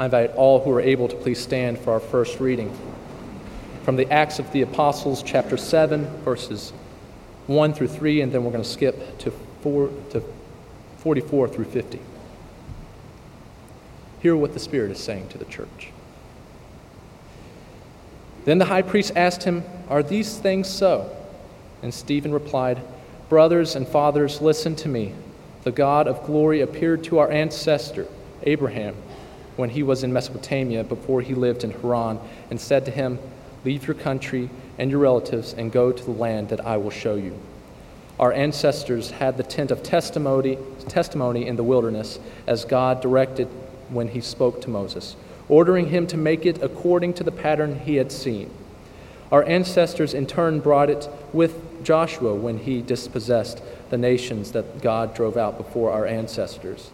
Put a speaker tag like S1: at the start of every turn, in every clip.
S1: I invite all who are able to please stand for our first reading. From the Acts of the Apostles, chapter 7, verses 1 through 3, and then we're going to skip to, 4, to 44 through 50. Hear what the Spirit is saying to the church. Then the high priest asked him, Are these things so? And Stephen replied, Brothers and fathers, listen to me. The God of glory appeared to our ancestor, Abraham when he was in Mesopotamia before he lived in Haran, and said to him, Leave your country and your relatives and go to the land that I will show you. Our ancestors had the tent of testimony, testimony in the wilderness, as God directed when he spoke to Moses, ordering him to make it according to the pattern he had seen. Our ancestors in turn brought it with Joshua when he dispossessed the nations that God drove out before our ancestors.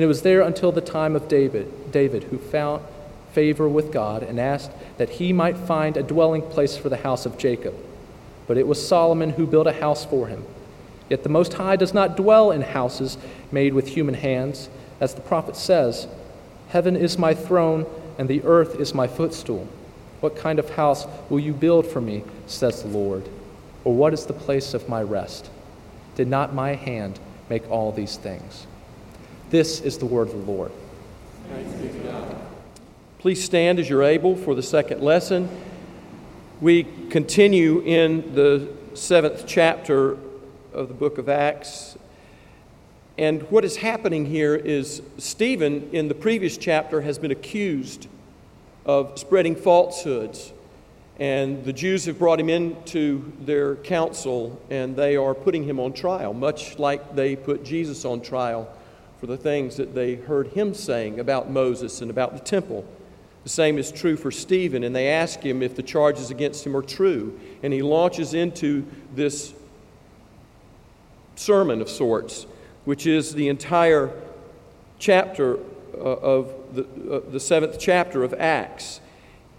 S1: And it was there until the time of David, David, who found favor with God and asked that he might find a dwelling place for the house of Jacob. But it was Solomon who built a house for him. Yet the Most High does not dwell in houses made with human hands, as the prophet says, Heaven is my throne, and the earth is my footstool. What kind of house will you build for me, says the Lord? Or what is the place of my rest? Did not my hand make all these things? This is the word of the Lord.
S2: Please stand as you're able for the second lesson. We continue in the seventh chapter of the book of Acts. And what is happening here is Stephen, in the previous chapter, has been accused of spreading falsehoods. And the Jews have brought him into their council and they are putting him on trial, much like they put Jesus on trial for the things that they heard him saying about Moses and about the temple. The same is true for Stephen, and they ask him if the charges against him are true. And he launches into this sermon of sorts, which is the entire chapter uh, of the, uh, the seventh chapter of Acts.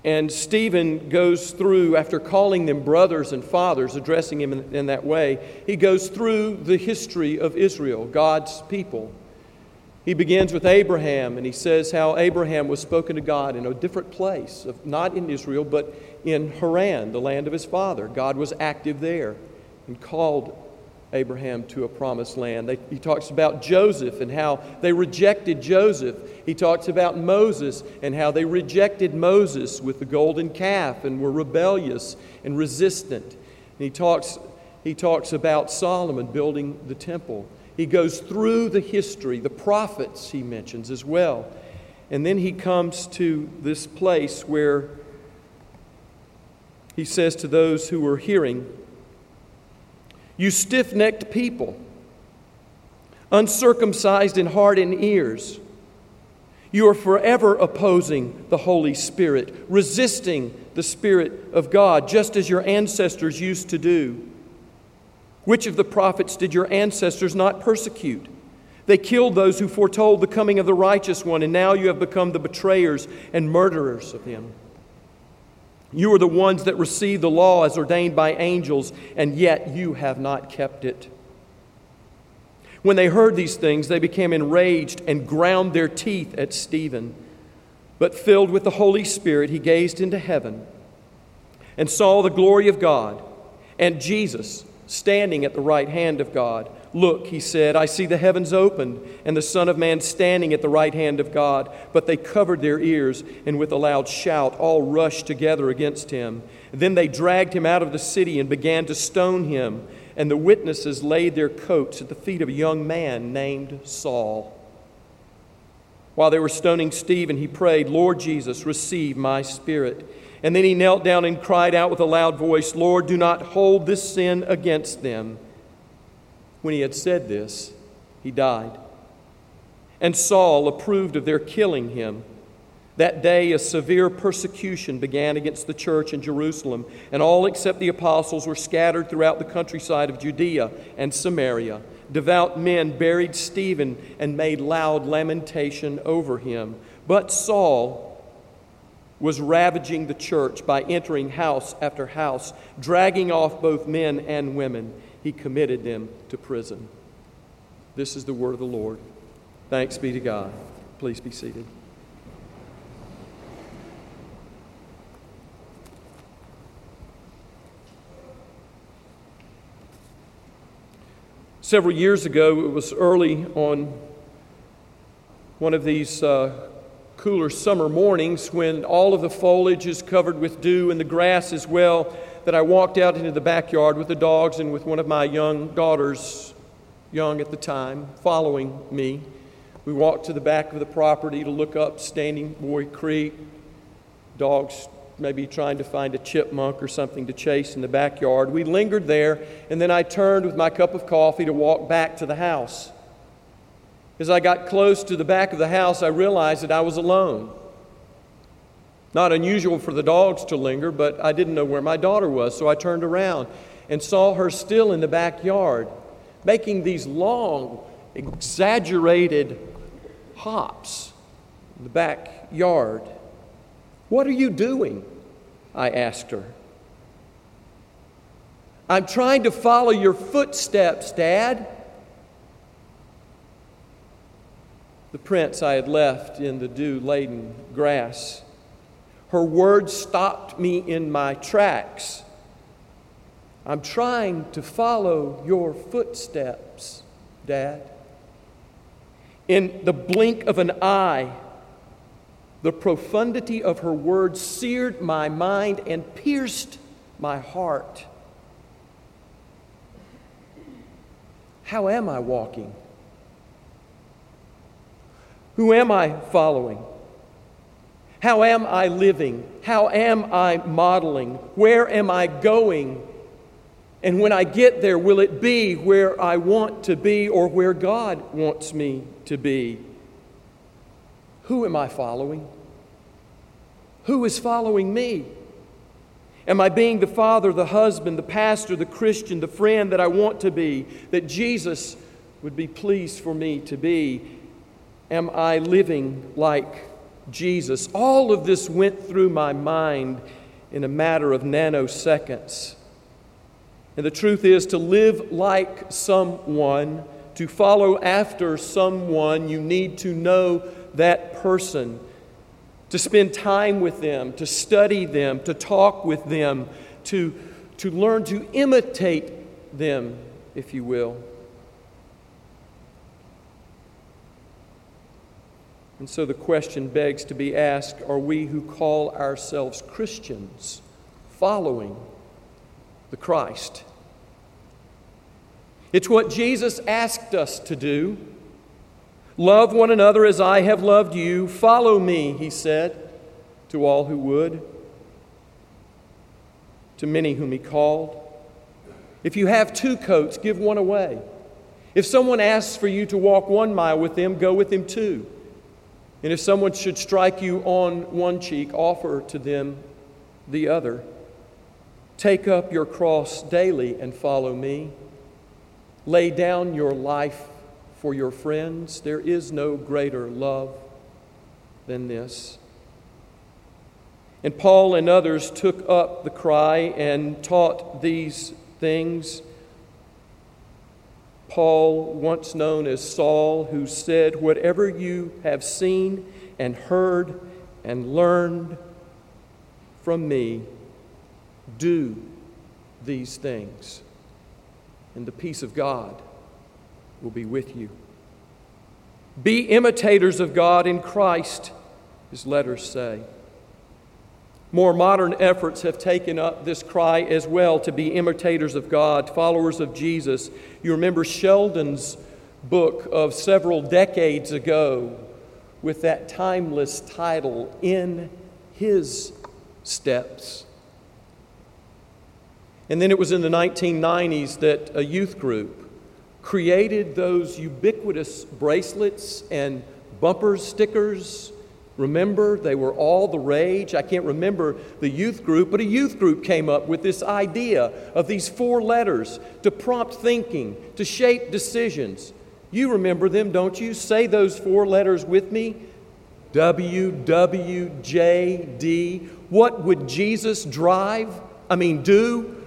S2: And Stephen goes through, after calling them brothers and fathers, addressing him in, in that way, he goes through the history of Israel, God's people. He begins with Abraham, and he says how Abraham was spoken to God in a different place, not in Israel, but in Haran, the land of his father. God was active there and called Abraham to a promised land. They, he talks about Joseph and how they rejected Joseph. He talks about Moses and how they rejected Moses with the golden calf and were rebellious and resistant. And he talks, he talks about Solomon building the temple. He goes through the history, the prophets he mentions as well. And then he comes to this place where he says to those who are hearing, You stiff necked people, uncircumcised in heart and ears, you are forever opposing the Holy Spirit, resisting the Spirit of God, just as your ancestors used to do. Which of the prophets did your ancestors not persecute? They killed those who foretold the coming of the righteous one, and now you have become the betrayers and murderers of him. You are the ones that received the law as ordained by angels, and yet you have not kept it. When they heard these things, they became enraged and ground their teeth at Stephen. But filled with the Holy Spirit, he gazed into heaven and saw the glory of God and Jesus standing at the right hand of God. Look, he said, I see the heavens opened and the Son of Man standing at the right hand of God. But they covered their ears and with a loud shout all rushed together against him. Then they dragged him out of the city and began to stone him. And the witnesses laid their coats at the feet of a young man named Saul. While they were stoning Stephen, he prayed, Lord Jesus, receive my spirit. And then he knelt down and cried out with a loud voice, Lord, do not hold this sin against them. When he had said this, he died. And Saul approved of their killing him. That day, a severe persecution began against the church in Jerusalem, and all except the apostles were scattered throughout the countryside of Judea and Samaria. Devout men buried Stephen and made loud lamentation over him. But Saul, was ravaging the church by entering house after house, dragging off both men and women. He committed them to prison. This is the word of the Lord. Thanks be to God. Please be seated. Several years ago, it was early on one of these uh, cooler summer mornings when all of the foliage is covered with dew and the grass as well, that I walked out into the backyard with the dogs and with one of my young daughters, young at the time, following me. We walked to the back of the property to look up Standing Boy Creek. Dogs maybe trying to find a chipmunk or something to chase in the backyard. We lingered there, and then I turned with my cup of coffee to walk back to the house. As I got close to the back of the house, I realized that I was alone. Not unusual for the dogs to linger, but I didn't know where my daughter was, so I turned around and saw her still in the backyard, making these long, exaggerated hops in the backyard. What are you doing? I asked her. I'm trying to follow your footsteps, Dad. The prints I had left in the dew laden grass. Her words stopped me in my tracks. I'm trying to follow your footsteps, Dad. In the blink of an eye, the profundity of her words seared my mind and pierced my heart. How am I walking? Who am I following? How am I living? How am I modeling? Where am I going? And when I get there, will it be where I want to be or where God wants me to be? Who am I following? Who is following me? Am I being the father, the husband, the pastor, the Christian, the friend that I want to be, that Jesus would be pleased for me to be? Am I living like Jesus? All of this went through my mind in a matter of nanoseconds. And the truth is, to live like someone, to follow after someone, you need to know that person, to spend time with them, to study them, to talk with them, to, to learn to imitate them, if you will. And so the question begs to be asked are we who call ourselves Christians following the Christ? It's what Jesus asked us to do. Love one another as I have loved you. Follow me, he said to all who would, to many whom he called. If you have two coats, give one away. If someone asks for you to walk one mile with them, go with them two. And if someone should strike you on one cheek, offer to them the other. Take up your cross daily and follow me. Lay down your life for your friends. There is no greater love than this. And Paul and others took up the cry and taught these things. Paul, once known as Saul, who said, Whatever you have seen and heard and learned from me, do these things, and the peace of God will be with you. Be imitators of God in Christ, his letters say. More modern efforts have taken up this cry as well to be imitators of God, followers of Jesus. You remember Sheldon's book of several decades ago with that timeless title, In His steps. And then it was in the 1990s that a youth group created those ubiquitous bracelets and bumper stickers. Remember, they were all the rage. I can't remember the youth group, but a youth group came up with this idea of these four letters to prompt thinking, to shape decisions. You remember them, don't you? Say those four letters with me WWJD. What would Jesus drive? I mean, do?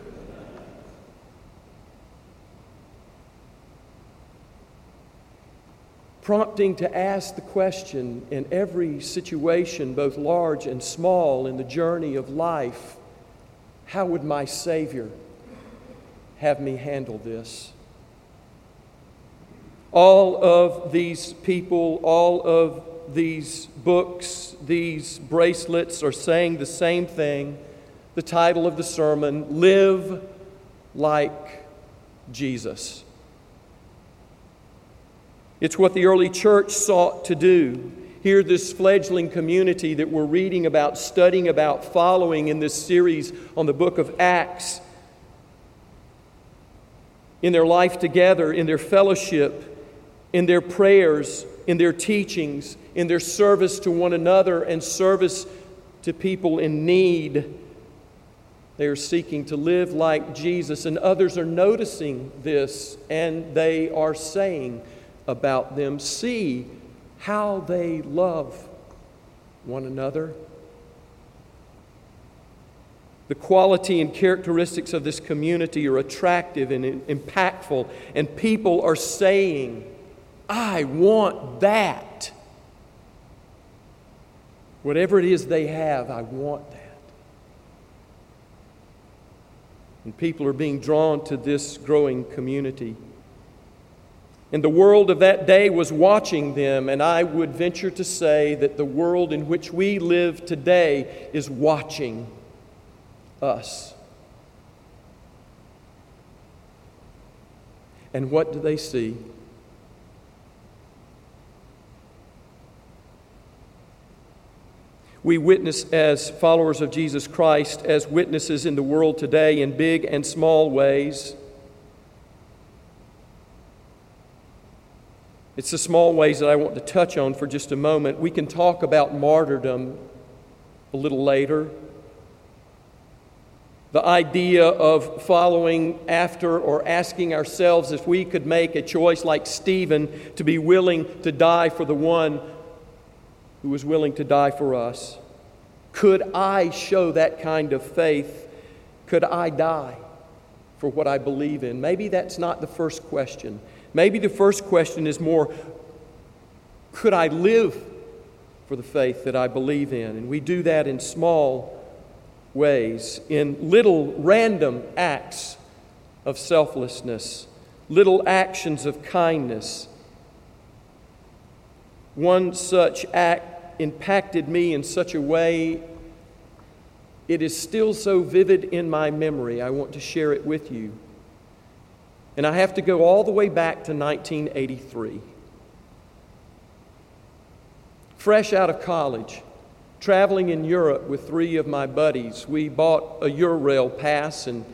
S2: Prompting to ask the question in every situation, both large and small, in the journey of life how would my Savior have me handle this? All of these people, all of these books, these bracelets are saying the same thing. The title of the sermon Live Like Jesus. It's what the early church sought to do. Here, this fledgling community that we're reading about, studying about, following in this series on the book of Acts, in their life together, in their fellowship, in their prayers, in their teachings, in their service to one another, and service to people in need. They are seeking to live like Jesus, and others are noticing this, and they are saying, about them, see how they love one another. The quality and characteristics of this community are attractive and impactful, and people are saying, I want that. Whatever it is they have, I want that. And people are being drawn to this growing community. And the world of that day was watching them, and I would venture to say that the world in which we live today is watching us. And what do they see? We witness as followers of Jesus Christ, as witnesses in the world today in big and small ways. It's the small ways that I want to touch on for just a moment. We can talk about martyrdom a little later. The idea of following after or asking ourselves if we could make a choice like Stephen to be willing to die for the one who was willing to die for us. Could I show that kind of faith? Could I die for what I believe in? Maybe that's not the first question. Maybe the first question is more could I live for the faith that I believe in? And we do that in small ways, in little random acts of selflessness, little actions of kindness. One such act impacted me in such a way, it is still so vivid in my memory. I want to share it with you. And I have to go all the way back to 1983. Fresh out of college, traveling in Europe with three of my buddies, we bought a Eurail pass and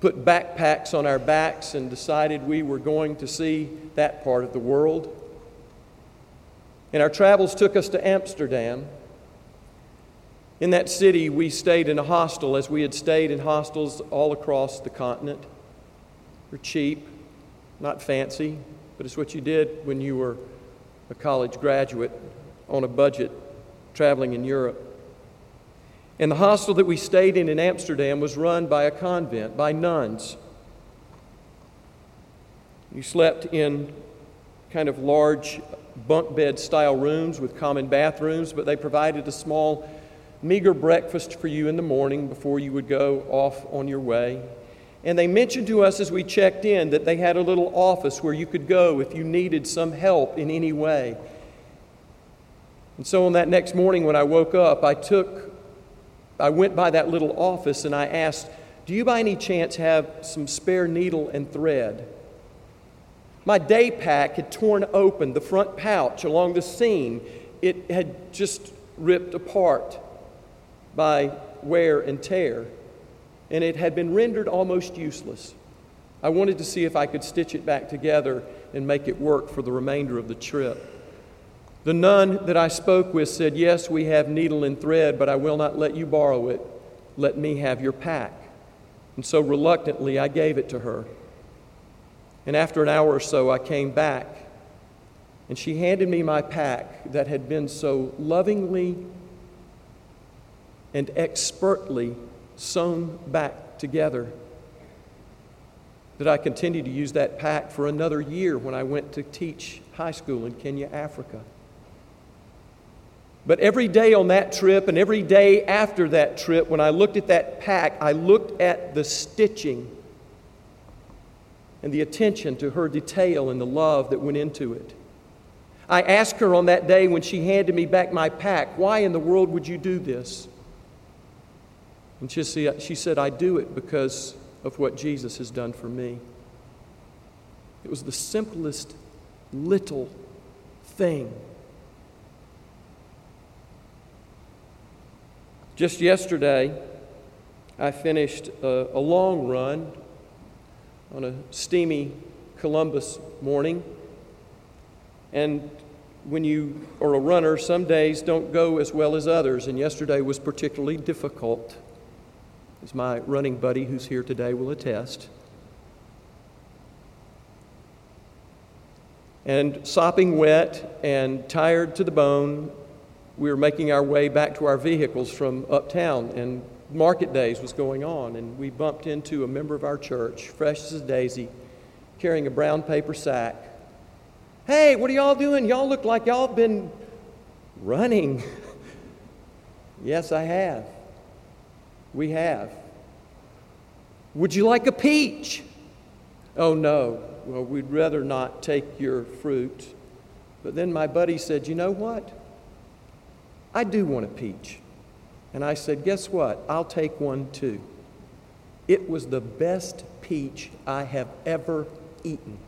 S2: put backpacks on our backs and decided we were going to see that part of the world. And our travels took us to Amsterdam. In that city, we stayed in a hostel as we had stayed in hostels all across the continent. They're cheap, not fancy, but it's what you did when you were a college graduate on a budget traveling in Europe. And the hostel that we stayed in in Amsterdam was run by a convent, by nuns. You slept in kind of large bunk bed style rooms with common bathrooms, but they provided a small, meager breakfast for you in the morning before you would go off on your way. And they mentioned to us as we checked in that they had a little office where you could go if you needed some help in any way. And so on that next morning when I woke up, I took I went by that little office and I asked, "Do you by any chance have some spare needle and thread?" My day pack had torn open the front pouch along the seam. It had just ripped apart by wear and tear, and it had been rendered almost useless. I wanted to see if I could stitch it back together and make it work for the remainder of the trip. The nun that I spoke with said, Yes, we have needle and thread, but I will not let you borrow it. Let me have your pack. And so reluctantly, I gave it to her. And after an hour or so, I came back, and she handed me my pack that had been so lovingly and expertly sewn back together that I continued to use that pack for another year when I went to teach high school in Kenya, Africa. But every day on that trip and every day after that trip, when I looked at that pack, I looked at the stitching and the attention to her detail and the love that went into it. I asked her on that day when she handed me back my pack, Why in the world would you do this? And she said, I do it because of what Jesus has done for me. It was the simplest little thing. Just yesterday, I finished a, a, long run on a steamy Columbus morning. And when you are a runner, some days don't go as well as others, and yesterday was particularly difficult as my running buddy who's here today will attest. And sopping wet and tired to the bone, we were making our way back to our vehicles from uptown, and market days was going on, and we bumped into a member of our church, fresh as a daisy, carrying a brown paper sack. Hey, what are y'all doing? Y'all look like y'all have been running. yes, I have. We have. Would you like a peach? Oh, no. Well, we'd rather not take your fruit. But then my buddy said, You know what? I do want a peach. And I said, Guess what? I'll take one too. It was the best peach I have ever eaten.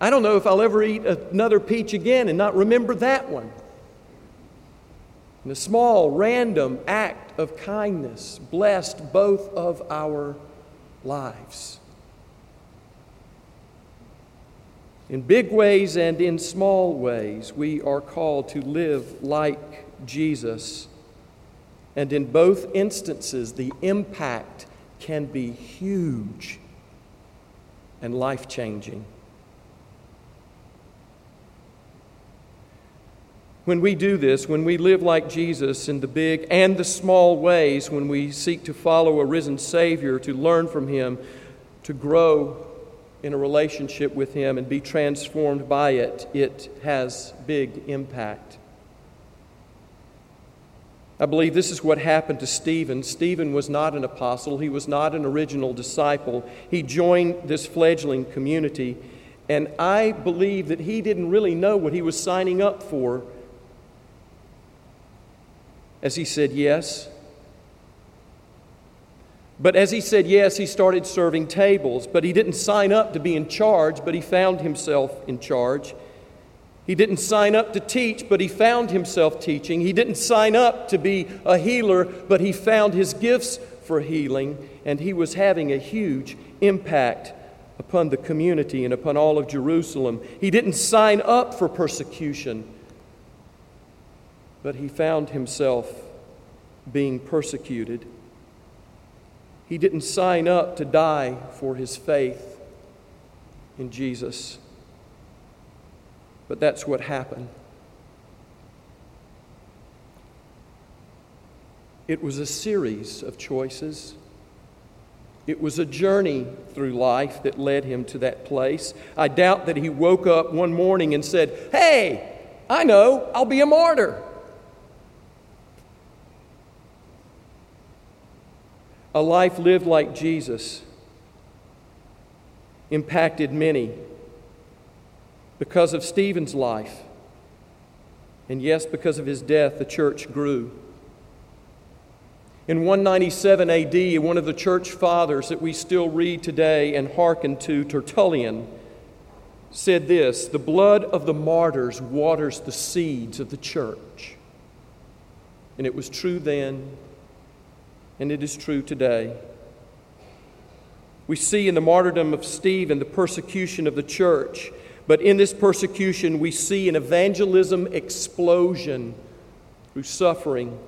S2: I don't know if I'll ever eat another peach again and not remember that one. And a small, random act of kindness blessed both of our lives. In big ways and in small ways, we are called to live like Jesus. And in both instances, the impact can be huge and life changing. When we do this, when we live like Jesus in the big and the small ways, when we seek to follow a risen Savior, to learn from Him, to grow in a relationship with Him and be transformed by it, it has big impact. I believe this is what happened to Stephen. Stephen was not an apostle, he was not an original disciple. He joined this fledgling community, and I believe that he didn't really know what he was signing up for as he said yes. But as he said yes, he started serving tables. But he didn't sign up to be in charge, but he found himself in charge. He didn't sign up to teach, but he found himself teaching. He didn't sign up to be a healer, but he found his gifts for healing. And he was having a huge impact upon the community and upon all of Jerusalem. He didn't sign up for persecution, but he found himself being persecuted. He didn't sign up to die for his faith in Jesus, but that's what happened. It was a series of choices. It was a journey through life that led him to that place. I doubt that he woke up one morning and said, Hey, I know, I'll be a martyr. A life lived like Jesus impacted many because of Stephen's life. And yes, because of his death, the church grew. In 197 AD, one of the church fathers that we still read today and hearken to, Tertullian, said this The blood of the martyrs waters the seeds of the church. And it was true then, and it is true today. We see in the martyrdom of Stephen the persecution of the church, but in this persecution, we see an evangelism explosion through suffering.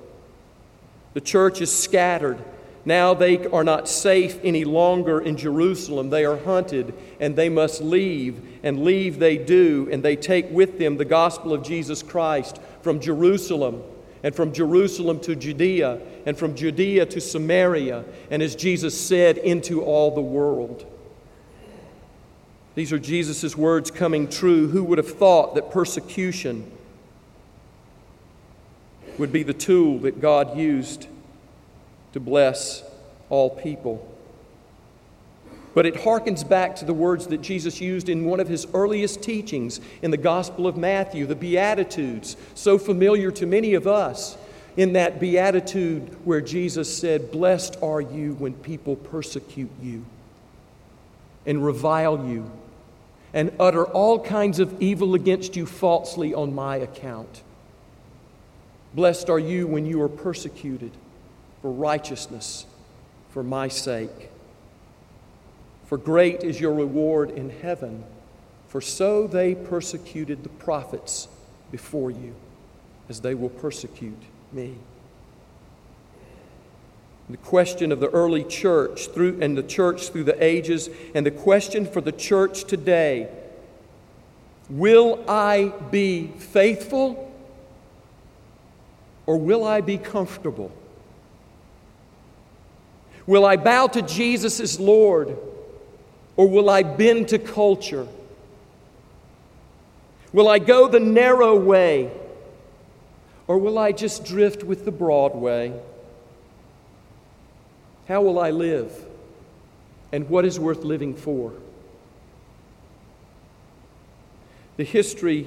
S2: The church is scattered. Now they are not safe any longer in Jerusalem. They are hunted and they must leave, and leave they do, and they take with them the gospel of Jesus Christ from Jerusalem and from Jerusalem to Judea, and from Judea to Samaria, and as Jesus said, into all the world. These are Jesus' words coming true. Who would have thought that persecution would be the tool that God used to bless all people? But it harkens back to the words that Jesus used in one of his earliest teachings in the Gospel of Matthew, the Beatitudes, so familiar to many of us. In that Beatitude where Jesus said, Blessed are you when people persecute you and revile you and utter all kinds of evil against you falsely on my account. Blessed are you when you are persecuted for righteousness, for my sake. For great is your reward in heaven, for so they persecuted the prophets before you, as they will persecute me. The question of the early church through and the church through the ages, and the question for the church today will I be faithful or will I be comfortable? Will I bow to Jesus as Lord or will I bend to culture? Will I go the narrow way? Or will I just drift with the broad way? How will I live? And what is worth living for? The history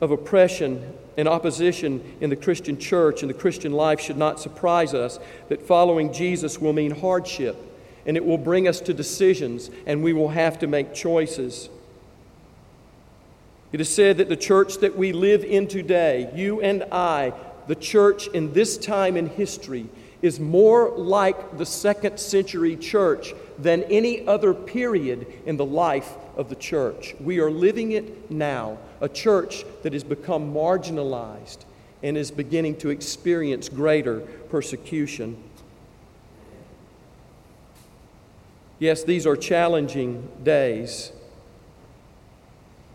S2: of oppression and opposition in the Christian church and the Christian life should not surprise us that following Jesus will mean hardship and it will bring us to decisions, and we will have to make choices. It is said that the church that we live in today, you and I, the church in this time in history, is more like the second century church than any other period in the life of the church. We are living it now, a church that has become marginalized and is beginning to experience greater persecution. Yes, these are challenging days.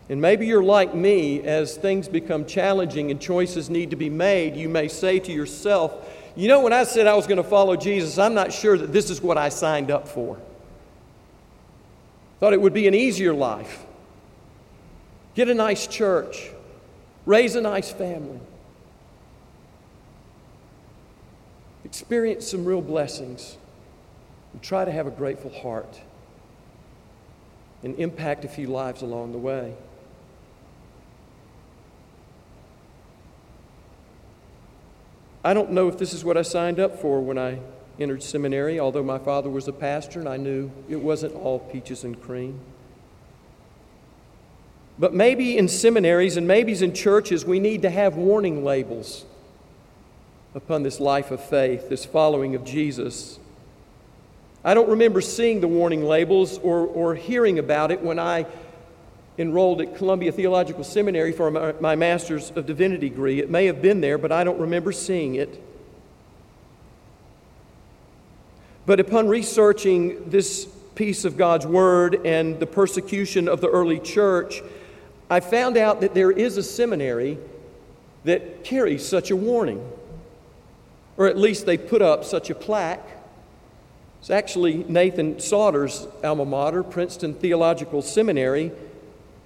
S2: And maybe you're like me, as things become challenging and choices need to be made, you may say to yourself, You know, when I said I was going to follow Jesus, I'm not sure that this is what I signed up for. Thought it would be an easier life. Get a nice church, raise a nice family, experience some real blessings and try to have a grateful heart and impact a few lives along the way. I don't know if this is what I signed up for when I entered seminary, although my father was a pastor and I knew it wasn't all peaches and cream. But maybe in seminaries and maybe in churches, we need to have warning labels upon this life of faith, this following of Jesus. I don't remember seeing the warning labels or, or hearing about it when I enrolled at Columbia Theological Seminary for my, my Master's of Divinity degree. It may have been there, but I don't remember seeing it. But upon researching this piece of God's Word and the persecution of the early church, I found out that there is a seminary that carries such a warning, or at least they put up such a plaque. It's actually Nathan Sauter's alma mater, Princeton Theological Seminary.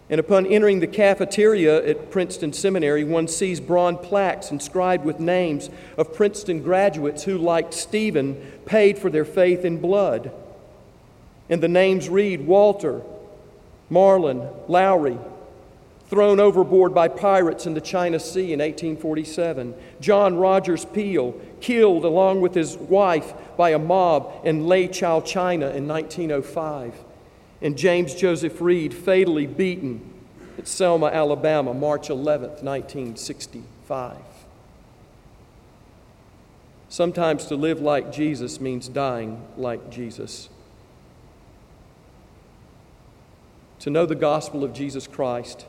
S2: And upon entering the cafeteria at Princeton Seminary, one sees bronze plaques inscribed with names of Princeton graduates who, like Stephen, paid for their faith in blood. And the names read Walter, Marlin, Lowrie, thrown overboard by pirates in the China Sea in 1847. John Rogers Peale, killed along with his wife by a mob in Lei Chao, China in 1905. And James Joseph Reeb, fatally beaten at Selma, Alabama, March 11, 1965. Sometimes to live like Jesus means dying like Jesus. To know the gospel of Jesus Christ,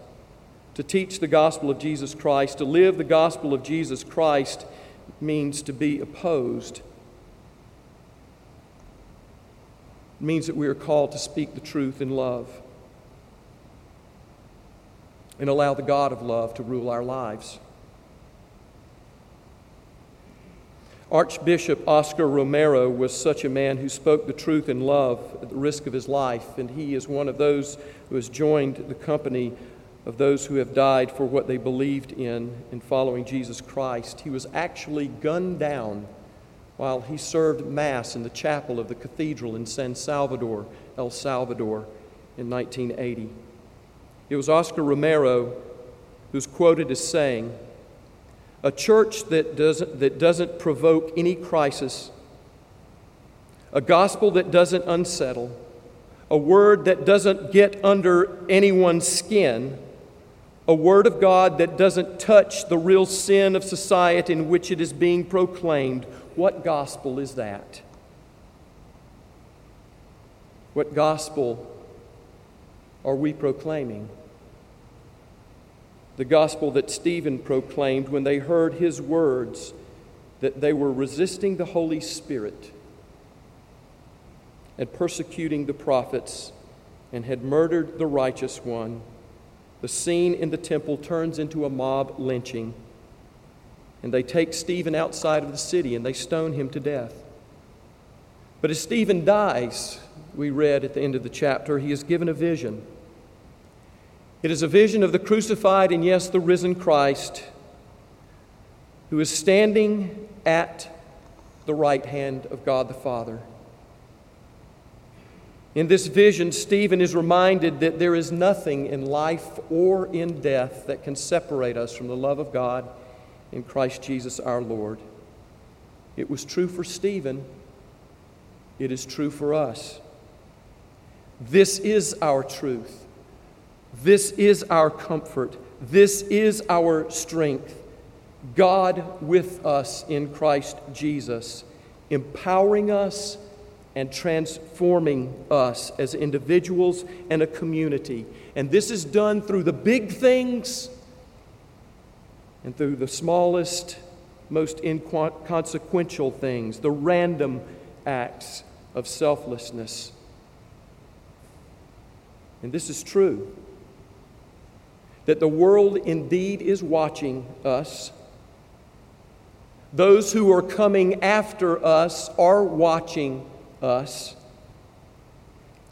S2: to teach the gospel of Jesus Christ, to live the gospel of Jesus Christ means to be opposed. It means that we are called to speak the truth in love and allow the God of love to rule our lives. Archbishop Oscar Romero was such a man who spoke the truth in love at the risk of his life, and he is one of those who has joined the company of those who have died for what they believed in in following Jesus Christ. He was actually gunned down while he served Mass in the chapel of the cathedral in San Salvador, El Salvador, in 1980. It was Oscar Romero who's quoted as saying, a church that doesn't, that doesn't provoke any crisis, a gospel that doesn't unsettle, a word that doesn't get under anyone's skin, a word of God that doesn't touch the real sin of society in which it is being proclaimed. What gospel is that? What gospel are we proclaiming? the gospel that Stephen proclaimed when they heard his words that they were resisting the Holy Spirit and persecuting the prophets and had murdered the righteous one. The scene in the temple turns into a mob lynching. And they take Stephen outside of the city and they stone him to death. But as Stephen dies, we read at the end of the chapter, he is given a vision. It is a vision of the crucified and, yes, the risen Christ who is standing at the right hand of God the Father. In this vision, Stephen is reminded that there is nothing in life or in death that can separate us from the love of God in Christ Jesus our Lord. It was true for Stephen, it is true for us. This is our truth. This is our comfort. This is our strength. God with us in Christ Jesus, empowering us and transforming us as individuals and a community. And this is done through the big things and through the smallest, most inconsequential things, the random acts of selflessness. And this is true that the world indeed is watching us. Those who are coming after us are watching us.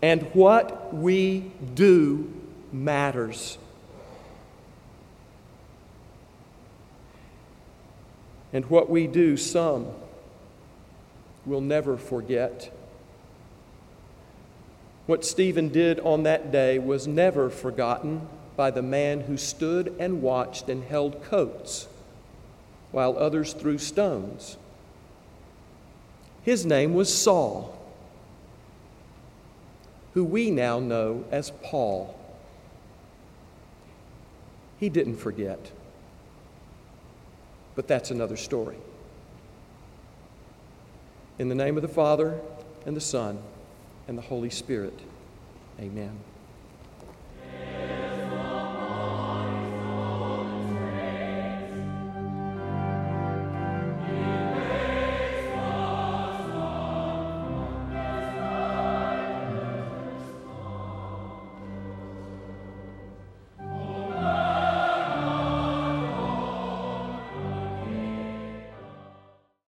S2: And what we do matters. And what we do, some will never forget. What Stephen did on that day was never forgotten by the man who stood and watched and held coats while others threw stones. His name was Saul, who we now know as Paul. He didn't forget, but that's another story. In the name of the Father, and the Son, and the Holy Spirit, amen.